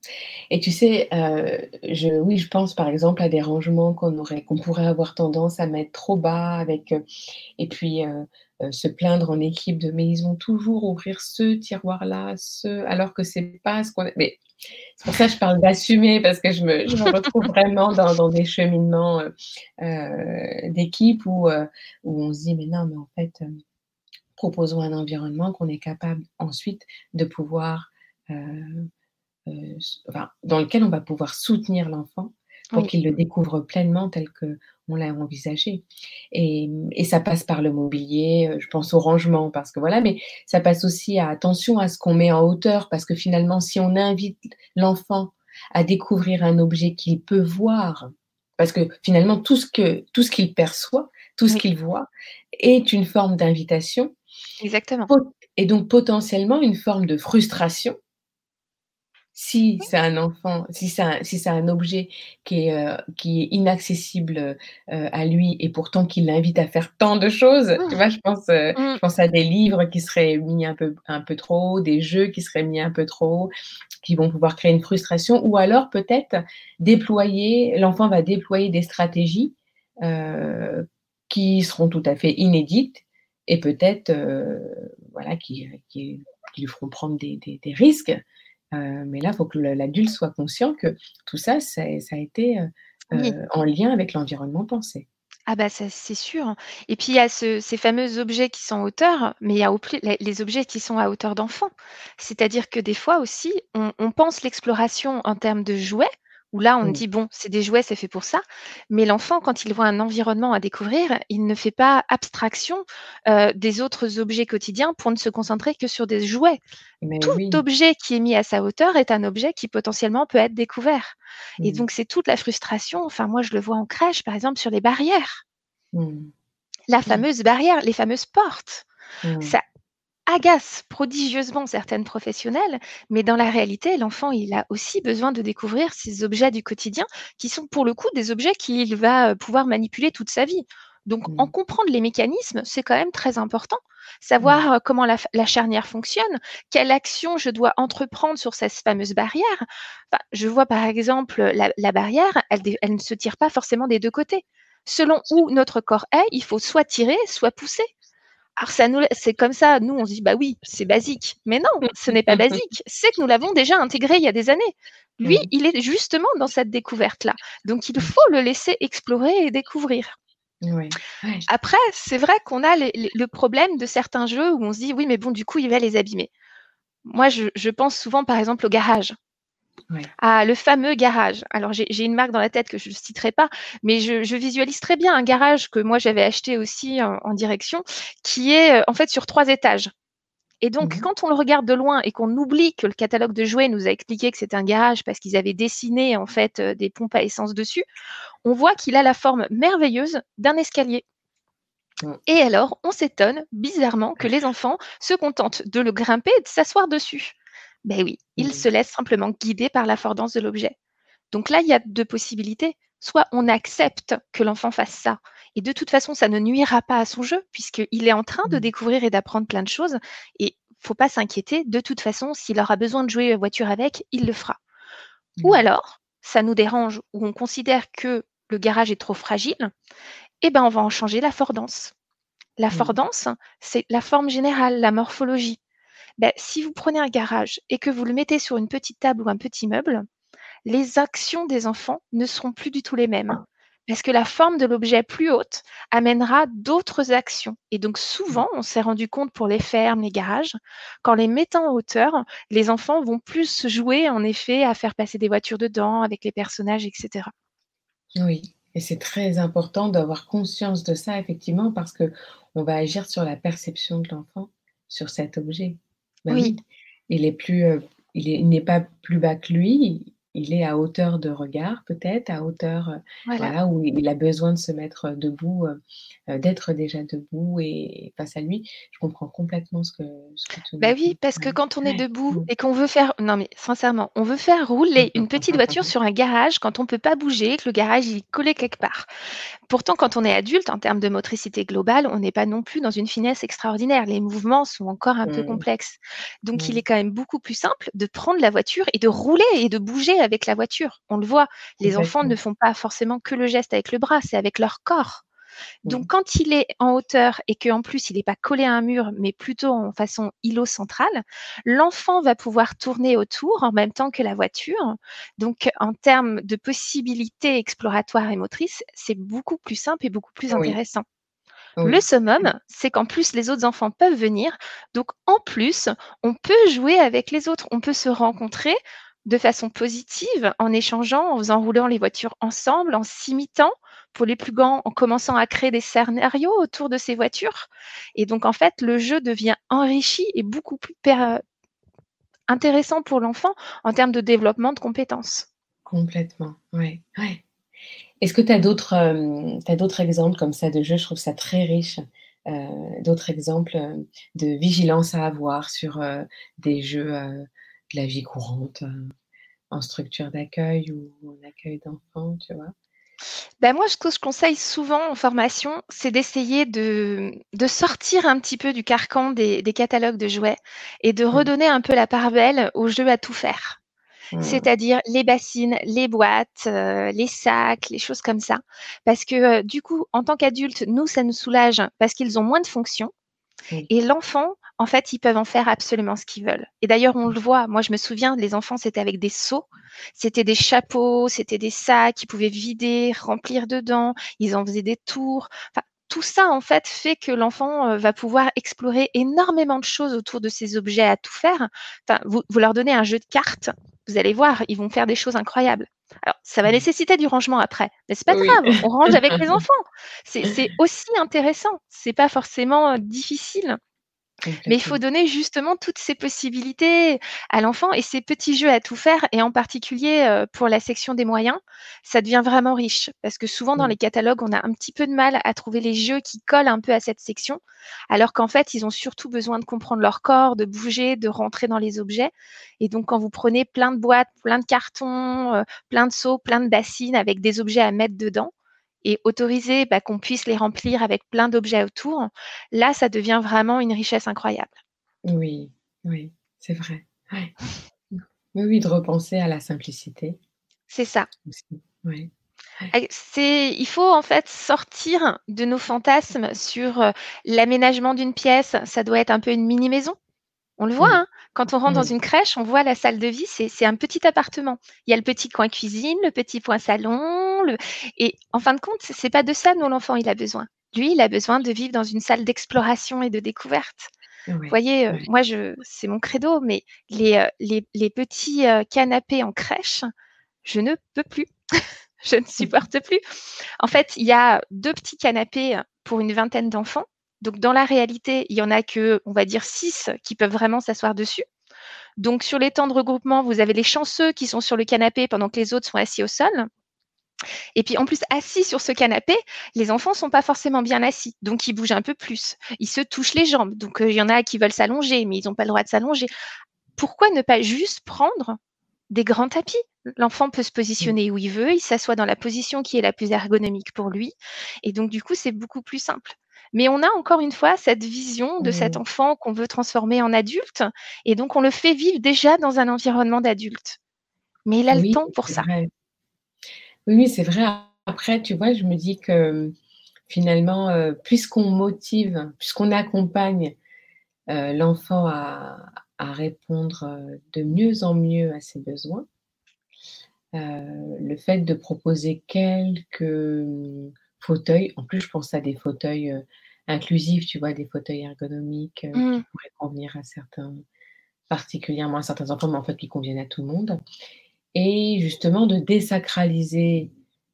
Et tu sais, euh, je, oui, je pense par exemple à des rangements qu'on pourrait avoir tendance à mettre trop bas, avec, euh, et puis euh, se plaindre en équipe de, mais ils vont toujours ouvrir ce tiroir-là, ce, alors que c'est pas ce qu'on. Mais c'est pour ça que je parle d'assumer parce que je me, retrouve vraiment dans, dans, des cheminements d'équipe où, où on se dit, mais non, mais en fait, proposons un environnement qu'on est capable ensuite de pouvoir euh, dans lequel on va pouvoir soutenir l'enfant pour qu'il le découvre pleinement tel que on l'a envisagé. Et, ça passe par le mobilier, euh, je pense au rangement, parce que voilà, mais ça passe aussi à attention à ce qu'on met en hauteur, parce que finalement, si on invite l'enfant à découvrir un objet qu'il peut voir, parce que finalement, tout ce que tout ce qu'il perçoit, tout ce qu'il voit, est une forme d'invitation. Exactement. Et donc potentiellement une forme de frustration si c'est un enfant, si c'est un, si un objet qui est, euh, qui est inaccessible euh, à lui et pourtant qui l'invite à faire tant de choses, tu mmh. vois, je pense, euh, mmh. je pense à des livres qui seraient mis un peu, un peu trop haut, des jeux qui seraient mis un peu trop haut, qui vont pouvoir créer une frustration, ou alors peut-être déployer, l'enfant va déployer des stratégies qui seront tout à fait inédites et peut-être, voilà, qui, qui, lui feront prendre des, des, des risques. Euh, mais là, il faut que l'adulte soit conscient que tout ça, ça, a été euh, euh, en lien avec l'environnement pensé. Ah bah c'est sûr. Et puis il y a ces fameux objets qui sont en hauteur, mais il y a les objets qui sont à hauteur d'enfant. C'est-à-dire que des fois aussi, on pense l'exploration en termes de jouets, où là, on dit, bon, c'est des jouets, c'est fait pour ça. Mais l'enfant, quand il voit un environnement à découvrir, il ne fait pas abstraction euh, des autres objets quotidiens pour ne se concentrer que sur des jouets. Tout objet qui est mis à sa hauteur est un objet qui potentiellement peut être découvert. Et mmh. donc, c'est toute la frustration. Enfin, moi, je le vois en crèche, par exemple, sur les barrières. Mmh. La mmh. fameuse barrière, les fameuses portes. Ça agace prodigieusement certaines professionnelles, mais dans la réalité, l'enfant, il a aussi besoin de découvrir ces objets du quotidien qui sont pour le coup des objets qu'il va euh, pouvoir manipuler toute sa vie. Donc, en mmh. comprendre les mécanismes, c'est quand même très important. Savoir mmh. euh, comment la, charnière fonctionne, quelle action je dois entreprendre sur cette fameuse barrière. je vois par exemple la, barrière, elle, elle ne se tire pas forcément des deux côtés. Selon où notre corps est, il faut soit tirer, soit pousser. Alors ça nous, c'est comme ça, nous on se dit bah oui, c'est basique. Mais non, ce n'est pas basique. C'est que nous l'avons déjà intégré il y a des années. Lui, il est justement dans cette découverte-là. Donc il faut le laisser explorer et découvrir. Après, c'est vrai qu'on a le problème de certains jeux où on se dit oui, mais bon, du coup, il va les abîmer. Moi, je pense souvent par exemple au garage à le fameux garage. Alors j'ai une marque dans la tête que je ne citerai pas, mais je, visualise très bien un garage que moi j'avais acheté aussi en, direction, qui est euh, en fait sur trois étages. Et donc, Mhm. quand on le regarde de loin et qu'on oublie que le catalogue de jouets nous a expliqué que c'était un garage parce qu'ils avaient dessiné en fait euh, des pompes à essence dessus, on voit qu'il a la forme merveilleuse d'un escalier. Mm. Et alors, on s'étonne bizarrement que les enfants se contentent de le grimper et de s'asseoir dessus. Ben oui, ils Mhm. se laissent simplement guider par l'affordance de l'objet. Donc là, il y a deux possibilités. Soit on accepte que l'enfant fasse ça, et de toute façon, ça ne nuira pas à son jeu, puisqu'il est en train de Mm. découvrir et d'apprendre plein de choses. Et faut pas s'inquiéter, de toute façon, s'il aura besoin de jouer voiture avec, il le fera. Ou Mhm. alors, ça nous dérange, ou on considère que le garage est trop fragile, eh ben on va en changer l'affordance. L'affordance, c'est la forme générale, la morphologie. Ben, si vous prenez un garage et que vous le mettez sur une petite table ou un petit meuble, les actions des enfants ne seront plus du tout les mêmes. Parce que la forme de l'objet plus haute amènera d'autres actions. Et donc souvent, on s'est rendu compte pour les fermes, les garages, qu'en les mettant en hauteur, les enfants vont plus jouer en effet à faire passer des voitures dedans avec les personnages, etc. Oui, et c'est très important d'avoir conscience de ça, effectivement, parce que on va agir sur la perception de l'enfant sur cet objet. Bah Oui. oui, il est plus, n'est pas plus bas que lui, il est à hauteur de regard peut-être, à hauteur, heu, Voilà. voilà, où il a besoin de se mettre, debout, heu heu, d'être déjà debout et face à lui. Je comprends complètement ce que ce que tu Bah oui, parce que quand on est debout Mmh. et qu'on veut faire non mais sincèrement, on veut faire rouler une petite voiture sur un garage quand on peut pas bouger, que le garage il est collé quelque part. Pourtant, quand on est adulte, en termes de motricité globale, on n'est pas non plus dans une finesse extraordinaire. Les mouvements sont encore un peu Mmh. complexes. Donc, il Mmh. est quand même beaucoup plus simple de prendre la voiture et de rouler et de bouger avec la voiture. On le voit, les enfants ne font pas forcément que le geste avec le bras, c'est avec leur corps. Donc, quand il est en hauteur et qu'en plus il n'est pas collé à un mur, mais plutôt en façon îlot central, l'enfant va pouvoir tourner autour en même temps que la voiture. Donc, en termes de possibilités exploratoires et motrices, c'est beaucoup plus simple et beaucoup plus Oui, intéressant. Le summum, c'est qu'en plus, les autres enfants peuvent venir. Donc, en plus, on peut jouer avec les autres. On peut se rencontrer de façon positive en échangeant, en faisant rouler les voitures ensemble, en s'imitant. Pour les plus grands, en commençant à créer des scénarios autour de ces voitures. Et donc, en fait, le jeu devient enrichi et beaucoup plus per- intéressant pour l'enfant en termes de développement de compétences. Complètement, ouais, ouais. Est-ce que tu as as d'autres exemples comme ça de jeux? Je trouve ça très riche, heu, d'autres exemples, de vigilance à avoir sur, des jeux, de la vie courante, en structure d'accueil ou en accueil d'enfants, tu vois? Ben moi, ce que je conseille souvent en formation, c'est d'essayer de, de sortir un petit peu du carcan des, des catalogues de jouets et de Mmh. redonner un peu la part belle aux jeux à tout faire. Mmh. C'est-à-dire les bassines, les boîtes, euh, les sacs, les choses comme ça. Parce que euh, du coup, en tant qu'adulte, nous, ça nous soulage parce qu'ils ont moins de fonctions. Et l'enfant, en fait, ils peuvent en faire absolument ce qu'ils veulent. Et d'ailleurs, on le voit. Moi, je me souviens, les enfants, c'était avec des seaux, c'était des chapeaux, c'était des sacs qu'ils pouvaient vider, remplir dedans. Ils en faisaient des tours. Enfin, tout ça, en fait, fait que l'enfant euh, va pouvoir explorer énormément de choses autour de ces objets à tout faire. Enfin, vous, vous leur donnez un jeu de cartes, vous allez voir, ils vont faire des choses incroyables. Alors, ça va Mmh. nécessiter du rangement après, mais c'est pas Oui. grave, on range avec les enfants. C'est c'est aussi intéressant, c'est pas forcément euh, difficile. Mais il faut donner justement toutes ces possibilités à l'enfant et ces petits jeux à tout faire et en particulier, heu, pour la section des moyens, ça devient vraiment riche parce que souvent dans Mmh. les catalogues, on a un petit peu de mal à trouver les jeux qui collent un peu à cette section, alors qu'en fait, ils ont surtout besoin de comprendre leur corps, de bouger, de rentrer dans les objets et donc quand vous prenez plein de boîtes, plein de cartons, heu, plein de seaux, plein de bassines avec des objets à mettre dedans et autoriser, bah, qu'on puisse les remplir avec plein d'objets autour, là, ça devient vraiment une richesse incroyable. Oui, oui, c'est vrai. Ouais. Oui, oui, de repenser à la simplicité C'est ça. c'est il faut en fait sortir de nos fantasmes sur, heu, l'aménagement d'une pièce. Ça doit être un peu une mini maison. On le voit, Mmh. hein, quand on rentre dans Mmh. une crèche, on voit la salle de vie, c'est un petit appartement. Il y a le petit coin cuisine, le petit coin salon, le et en fin de compte, c'est pas de ça dont l'enfant il a besoin. Lui, il a besoin de vivre dans une salle d'exploration et de découverte. Vous voyez, ouais. moi je c'est mon credo, mais les, les petits, heu, canapés en crèche, je ne peux plus. Je ne supporte plus. En fait, il y a 2 petits canapés pour une vingtaine d'enfants Donc, dans la réalité, il y en a que, on va dire, six qui peuvent vraiment s'asseoir dessus. Donc, sur les temps de regroupement, vous avez les chanceux qui sont sur le canapé pendant que les autres sont assis au sol. Et puis en plus, assis sur ce canapé, les enfants sont pas forcément bien assis, donc ils bougent un peu plus. Ils se touchent les jambes, donc euh, il y en a qui veulent s'allonger, mais ils n'ont pas le droit de s'allonger. Pourquoi ne pas juste prendre des grands tapis? L'enfant peut se positionner où il veut, il s'assoit dans la position qui est la plus ergonomique pour lui, et donc du coup, c'est beaucoup plus simple. Mais on a encore une fois cette vision de cet enfant qu'on veut transformer en adulte, et donc on le fait vivre déjà dans un environnement d'adulte. Mais il a le temps pour ça. Oui, oui, c'est vrai. Après, tu vois, je me dis que finalement, euh, puisqu'on motive, puisqu'on accompagne euh, l'enfant à, répondre euh, de mieux en mieux à ses besoins, le fait de proposer quelques fauteuils, en plus je pense à des fauteuils inclusifs, tu vois, des fauteuils ergonomiques qui mmh. pourraient convenir à certains, particulièrement à certains enfants, mais en fait qui conviennent à tout le monde et justement de désacraliser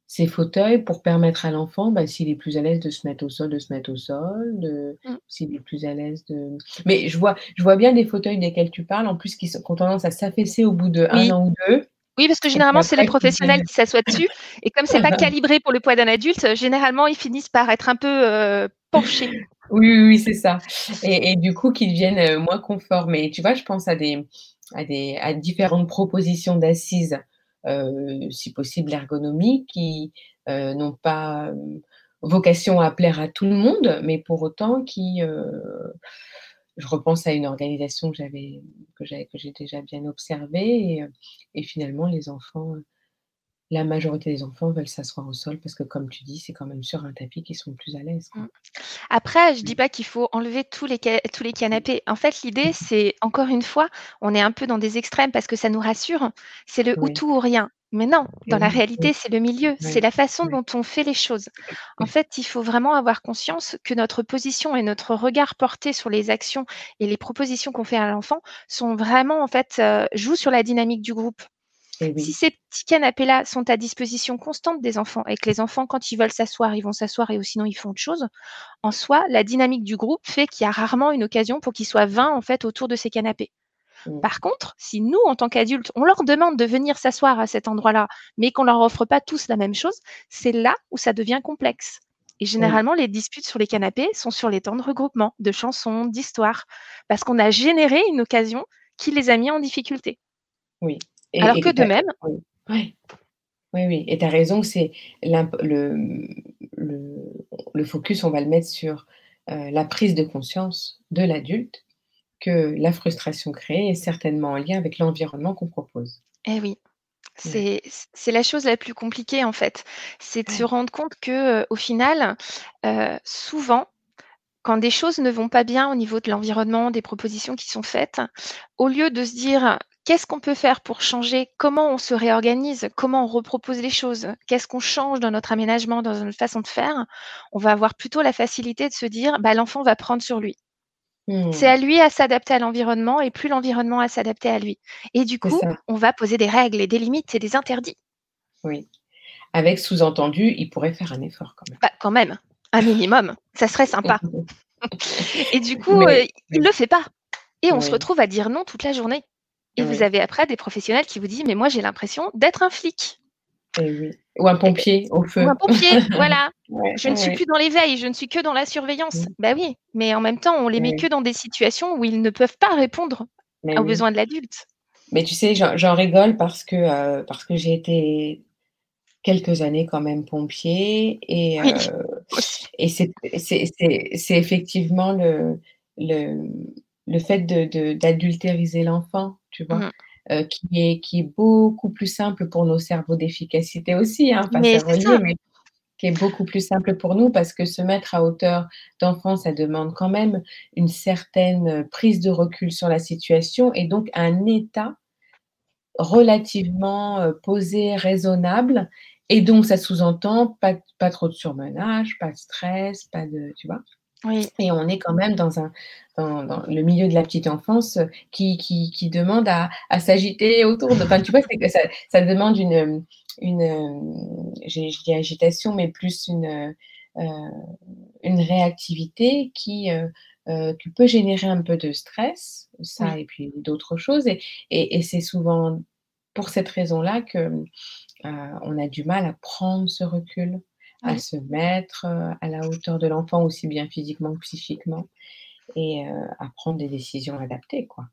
ces fauteuils pour permettre à l'enfant, bah, s'il est plus à l'aise de se mettre au sol, de se mettre au sol, mmh. s'il est plus à l'aise de... Mais je vois, je vois bien des fauteuils desquels tu parles, en plus qui, ont tendance à s'affaisser au bout de un an ou deux. Oui, parce que généralement, c'est les professionnels qui s'assoient dessus. Et comme c'est pas calibré pour le poids d'un adulte, généralement, ils finissent par être un peu euh, penchés. Oui, oui, oui c'est ça. Et, et, du coup, qu'ils deviennent euh, moins conformes. tu vois, je pense à des, à, des, à différentes propositions d'assises, euh, si possible ergonomiques, qui euh, n'ont pas vocation à plaire à tout le monde, mais pour autant qui, je repense à une organisation que j'avais que j'ai déjà bien observée et, et, finalement les enfants la majorité des enfants veulent s'asseoir au sol parce que, comme tu dis, c'est quand même sur un tapis qu'ils sont plus à l'aise. Mmh. Après, je ne dis pas qu'il faut enlever tous les, tous les canapés. En fait, l'idée, mmh. c'est, encore une fois, on est un peu dans des extrêmes parce que ça nous rassure, c'est le ou tout ou rien. Mais non, dans la réalité, c'est le milieu, c'est la façon dont on fait les choses. En fait, il faut vraiment avoir conscience que notre position et notre regard porté sur les actions et les propositions qu'on fait à l'enfant sont vraiment, en fait, euh, jouent sur la dynamique du groupe. Si ces petits canapés-là sont à disposition constante des enfants et que les enfants, quand ils veulent s'asseoir, ils vont s'asseoir et sinon ils font autre chose, en soi, la dynamique du groupe fait qu'il y a rarement une occasion pour qu'ils soient 20 en fait autour de ces canapés. Mmh. Par contre, si nous, en tant qu'adultes, on leur demande de venir s'asseoir à cet endroit-là, mais qu'on leur offre pas tous la même chose, c'est là où ça devient complexe. Et généralement, les disputes sur les canapés sont sur les temps de regroupement, de chansons, d'histoires, parce qu'on a généré une occasion qui les a mis en difficulté. Oui, alors que de même. Oui, oui, oui. Et tu as raison, c'est le, le, focus, on va le mettre sur euh, la prise de conscience de l'adulte que la frustration créée est certainement en lien avec l'environnement qu'on propose. Eh oui. C'est la chose la plus compliquée en fait. C'est de se rendre compte que au final, euh, souvent, quand des choses ne vont pas bien au niveau de l'environnement, des propositions qui sont faites, au lieu de se dire qu'est-ce qu'on peut faire pour changer? Comment on se réorganise? Comment on repropose les choses? Qu'est-ce qu'on change dans notre aménagement, dans notre façon de faire? On va avoir plutôt la facilité de se dire, bah, l'enfant va prendre sur lui. C'est à mmh. lui à s'adapter à l'environnement et plus l'environnement à s'adapter à lui. Et du coup, on va poser des règles et des limites et des interdits. Oui. Avec sous-entendu, il pourrait faire un effort quand même. Bah, quand même, un minimum. Ça serait sympa. et du coup, euh, il ne le fait pas. Et on se retrouve à dire non toute la journée. Et vous avez après des professionnels qui vous disent Mais moi, j'ai l'impression d'être un flic. Eh Ou un pompier au feu. Ou un pompier, voilà. je ne suis plus dans l'éveil, je ne suis que dans la surveillance. Ben oui, mais en même temps, on les met que dans des situations où ils ne peuvent pas répondre aux besoins de l'adulte. Mais tu sais, j'en rigole parce que, euh, parce que j'ai été quelques années quand même pompier et, euh, et c'est effectivement le, le, le fait d'adultériser de, l'enfant tu vois, mmh. Euh, qui, est, qui est beaucoup plus simple pour nos cerveaux d'efficacité aussi, hein, pas mais, mais qui est beaucoup plus simple pour nous parce que se mettre à hauteur d'enfant, ça demande quand même une certaine prise de recul sur la situation et donc un état relativement euh, posé, raisonnable. Et donc, ça sous-entend pas, pas trop de surmenage, pas de stress, pas de, tu vois. Et on est quand même dans, un, dans, le milieu de la petite enfance qui, qui, demande à, à s'agiter autour de. Enfin, tu vois, que ça, ça, demande une. une j'ai dis agitation, mais plus une. une réactivité qui, qui, peut générer un peu de stress, ça et puis d'autres choses. Et, et, c'est souvent pour cette raison-là que on a du mal à prendre ce recul, à se mettre à la hauteur de l'enfant, aussi bien physiquement que psychiquement, et à prendre des décisions adaptées, quoi.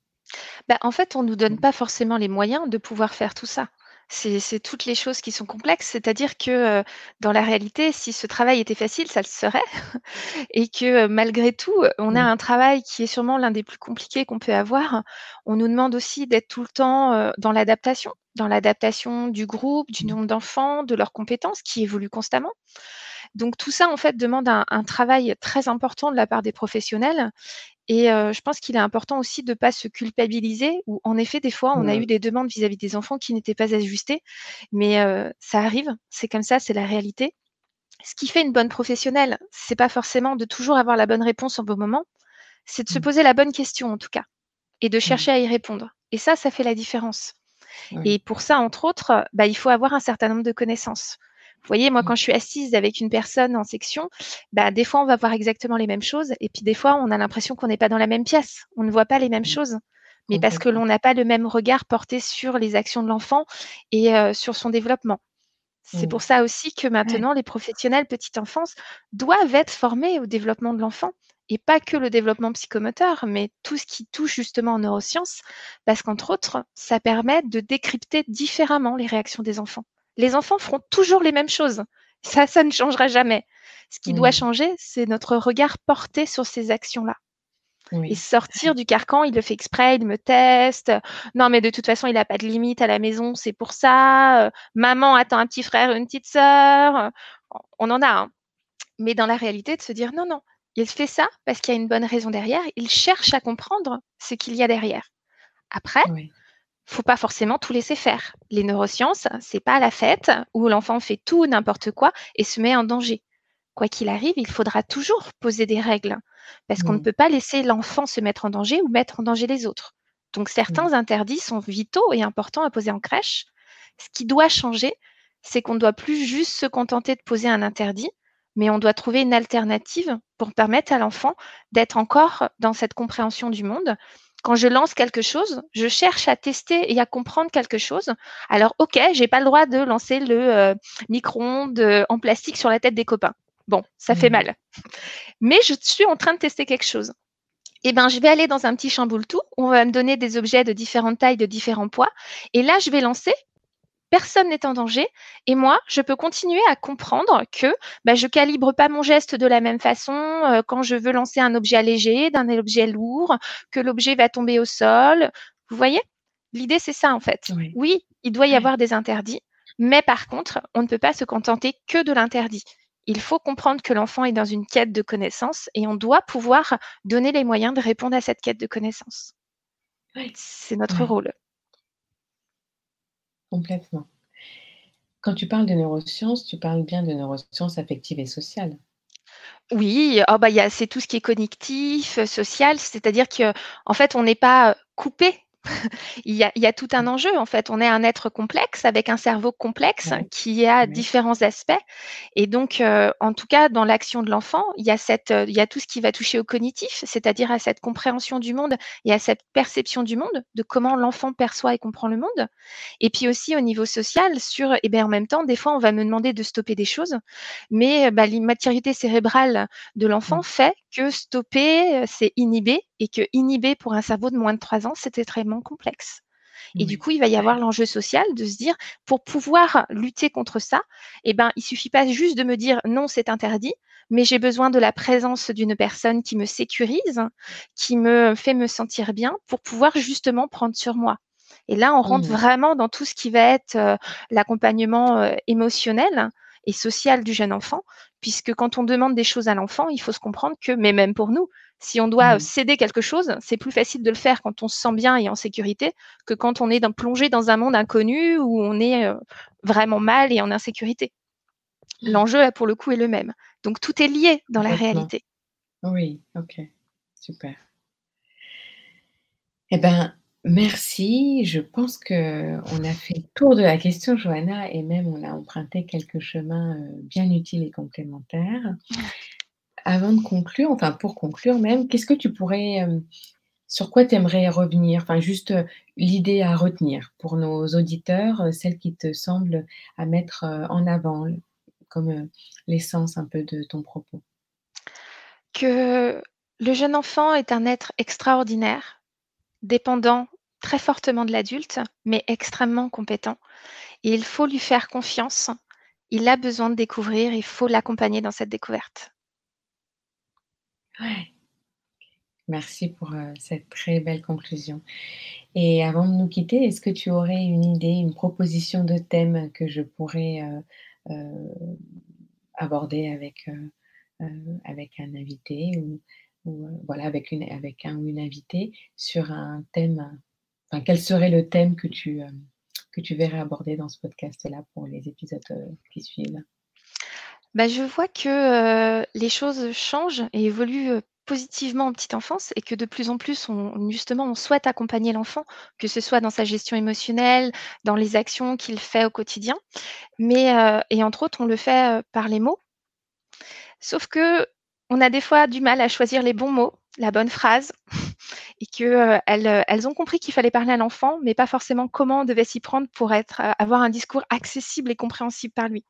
Bah, en fait, on ne nous donne Mmh. pas forcément les moyens de pouvoir faire tout ça. C'est c'est toutes les choses qui sont complexes, c'est-à-dire que, heu, dans la réalité, si ce travail était facile, ça le serait et que, heu, malgré tout, on a Mmh. un travail qui est sûrement l'un des plus compliqués qu'on peut avoir. On nous demande aussi d'être tout le temps, heu, dans l'adaptation, dans l'adaptation du groupe, du Mmh. nombre d'enfants, de leurs compétences qui évoluent constamment. Donc tout ça, en fait, demande un un travail très important de la part des professionnels et je pense qu'il est important aussi de pas se culpabiliser ou en effet, des fois, on a eu des demandes vis-à-vis des enfants qui n'étaient pas ajustées, mais ça arrive, c'est comme ça, c'est la réalité. Ce qui fait une bonne professionnelle, c'est pas forcément de toujours avoir la bonne réponse au bon moment, c'est de se Mmh. poser la bonne question en tout cas et de chercher à y répondre et ça, ça fait la différence et pour ça, entre autres, bah, il faut avoir un certain nombre de connaissances. Vous voyez, moi, quand je suis assise avec une personne en section, bah, des fois, on va voir exactement les mêmes choses et puis des fois, on a l'impression qu'on n'est pas dans la même pièce. On ne voit pas les mêmes Mmh. choses, mais parce que l'on n'a pas le même regard porté sur les actions de l'enfant et heu, sur son développement. C'est Mmh. pour ça aussi que Ouais. maintenant les professionnels petite enfance doivent être formés au développement de l'enfant et pas que le développement psychomoteur, mais tout ce qui touche justement aux neurosciences, parce qu'entre autres, ça permet de décrypter différemment les réactions des enfants. Les enfants feront toujours les mêmes choses. Ça, ça ne changera jamais. Ce qui doit changer, c'est notre regard porté sur ces actions-là et sortir du carcan. Il le fait exprès, il me teste. Non, mais de toute façon, il a pas de limite à la maison, c'est pour ça. Heu, maman attend un petit frère, une petite sœur. On en a, hein, mais dans la réalité, de se dire: «Non, non, il fait ça parce qu'il y a une bonne raison derrière. Il cherche à comprendre ce qu'il y a derrière». Après, Oui. Faut pas forcément tout laisser faire. Les neurosciences, c'est pas la fête où l'enfant fait tout n'importe quoi et se met en danger. Quoi qu'il arrive, il faudra toujours poser des règles parce qu'on ne Mmh. peut pas laisser l'enfant se mettre en danger ou mettre en danger les autres. Donc Mmh. certains interdits sont vitaux et importants à poser en crèche. Ce qui doit changer, c'est qu'on ne doit plus juste se contenter de poser un interdit, mais on doit trouver une alternative pour permettre à l'enfant d'être encore dans cette compréhension du monde. Quand je lance quelque chose, je cherche à tester et à comprendre quelque chose. Alors OK, j'ai pas le droit de lancer le, heu, micro-ondes, heu, en plastique sur la tête des copains. Bon, ça fait Mmh. mal. Mais je suis en train de tester quelque chose. Et ben, je vais aller dans un petit chamboule-tout, où on va me donner des objets de différentes tailles, de différents poids et là, je vais lancer, personne n'est en danger et moi, je peux continuer à comprendre que, bah, je calibre pas mon geste de la même façon, heu, quand je veux lancer un objet léger, d'un objet lourd, que l'objet va tomber au sol. Vous voyez? L'idée, c'est ça, en fait. Oui. Oui, il doit y avoir des interdits, mais par contre, on ne peut pas se contenter que de l'interdit. Il faut comprendre que l'enfant est dans une quête de connaissances et on doit pouvoir donner les moyens de répondre à cette quête de connaissances. Ouais. C'est notre rôle. Complètement. Quand tu parles de neurosciences, tu parles bien de neurosciences affectives et sociales? Oui, oh bah, c'est tout ce qui est cognitif, heu, social, c'est-à-dire qu'en fait, on n'est pas, coupé. Il y a il y a tout un Mmh. enjeu, en fait. On est un être complexe avec un cerveau complexe qui a différents aspects et donc heu, en tout cas, dans l'action de l'enfant, il y a cette, heu, il y a tout ce qui va toucher au cognitif, c'est-à-dire à cette compréhension du monde et à cette perception du monde, de comment l'enfant perçoit et comprend le monde et puis aussi au niveau social sur et beh, en même temps, des fois, on va me demander de stopper des choses, mais bah, l'immaturité cérébrale de l'enfant Mmh. fait que stopper, heu, c'est inhiber et que inhiber pour un cerveau de moins de 3 ans, c'est extrêmement complexe. Et du coup, il va y avoir l'enjeu social de se dire: «Pour pouvoir lutter contre ça et ben, il suffit pas juste de me dire: "Non, c'est interdit", mais j'ai besoin de la présence d'une personne qui me sécurise, qui me fait me sentir bien pour pouvoir justement prendre sur moi» et là, on rentre Mmh. vraiment dans tout ce qui va être, heu, l'accompagnement, heu, émotionnel et social du jeune enfant, puisque quand on demande des choses à l'enfant, il faut se comprendre que mais même pour nous, si on doit Mmh. céder quelque chose, c'est plus facile de le faire quand on se sent bien et en sécurité que quand on est dans plongé dans un monde inconnu où on est, heu, vraiment mal et en insécurité. L'enjeu, là, pour le coup, est le même. Donc tout est lié dans la réalité. Oui, OK, super. Et ben Merci. Je pense qu'on a fait le tour de la question, Johanna, et même on a emprunté quelques chemins euh, bien utiles et complémentaires. Avant de conclure, enfin pour conclure même, qu'est-ce que tu pourrais, euh, sur quoi tu aimerais revenir? Enfin, juste euh, l'idée à retenir pour nos auditeurs, celle qui te semble à mettre en avant comme l'essence un peu de ton propos. Que le jeune enfant est un être extraordinaire dépendant très fortement de l'adulte, mais extrêmement compétent. Il faut lui faire confiance. Il a besoin de découvrir, il faut l'accompagner dans cette découverte. Ouais. Merci pour euh, cette très belle conclusion. Et avant de nous quitter, est-ce que tu aurais une idée, une proposition de thème que je pourrais euh, euh, aborder avec, avec un invité ou, ou voilà, avec, une, avec un ou une invitée sur un thème, enfin, quel serait le thème que tu, que tu verrais aborder dans ce podcast-là pour les épisodes qui suivent? Bah, Je vois que les choses changent et évoluent positivement en petite enfance et que de plus en plus, on, justement, on souhaite accompagner l'enfant, que ce soit dans sa gestion émotionnelle, dans les actions qu'il fait au quotidien. Mais, et entre autres, on le fait par les mots. Sauf que on a des fois du mal à choisir les bons mots, la bonne phrase, et qu'elles euh, elles ont compris qu'il fallait parler à l'enfant, mais pas forcément comment on devait s'y prendre pour être, euh, avoir un discours accessible et compréhensible par lui.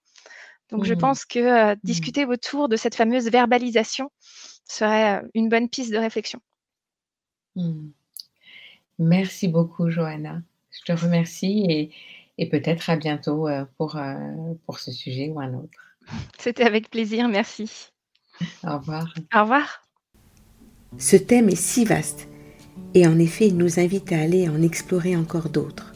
Donc je mmh. pense que euh, mmh. discuter autour de cette fameuse verbalisation serait une bonne piste de réflexion. Mmh. Merci beaucoup, Johanna. Je te remercie et, et peut-être à bientôt pour, pour ce sujet ou un autre. C'était avec plaisir, merci. Au revoir. Au revoir. Ce thème est si vaste et en effet il nous invite à aller en explorer encore d'autres.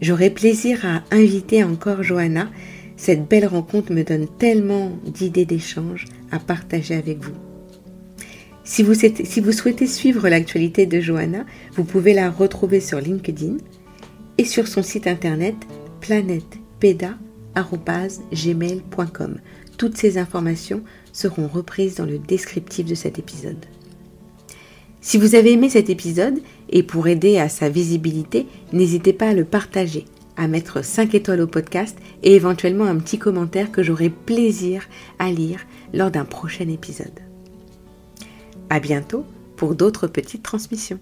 J'aurai plaisir à inviter encore Johanna. Cette belle rencontre me donne tellement d'idées d'échange à partager avec vous. Si vous, si vous souhaitez suivre l'actualité de Johanna, vous pouvez la retrouver sur LinkedIn et sur son site internet planetpeda.gmail.com. Toutes ces informations seront reprises dans le descriptif de cet épisode. Si vous avez aimé cet épisode et pour aider à sa visibilité, n'hésitez pas à le partager, à mettre 5 étoiles au podcast et éventuellement un petit commentaire que j'aurai plaisir à lire lors d'un prochain épisode. À bientôt pour d'autres petites transmissions.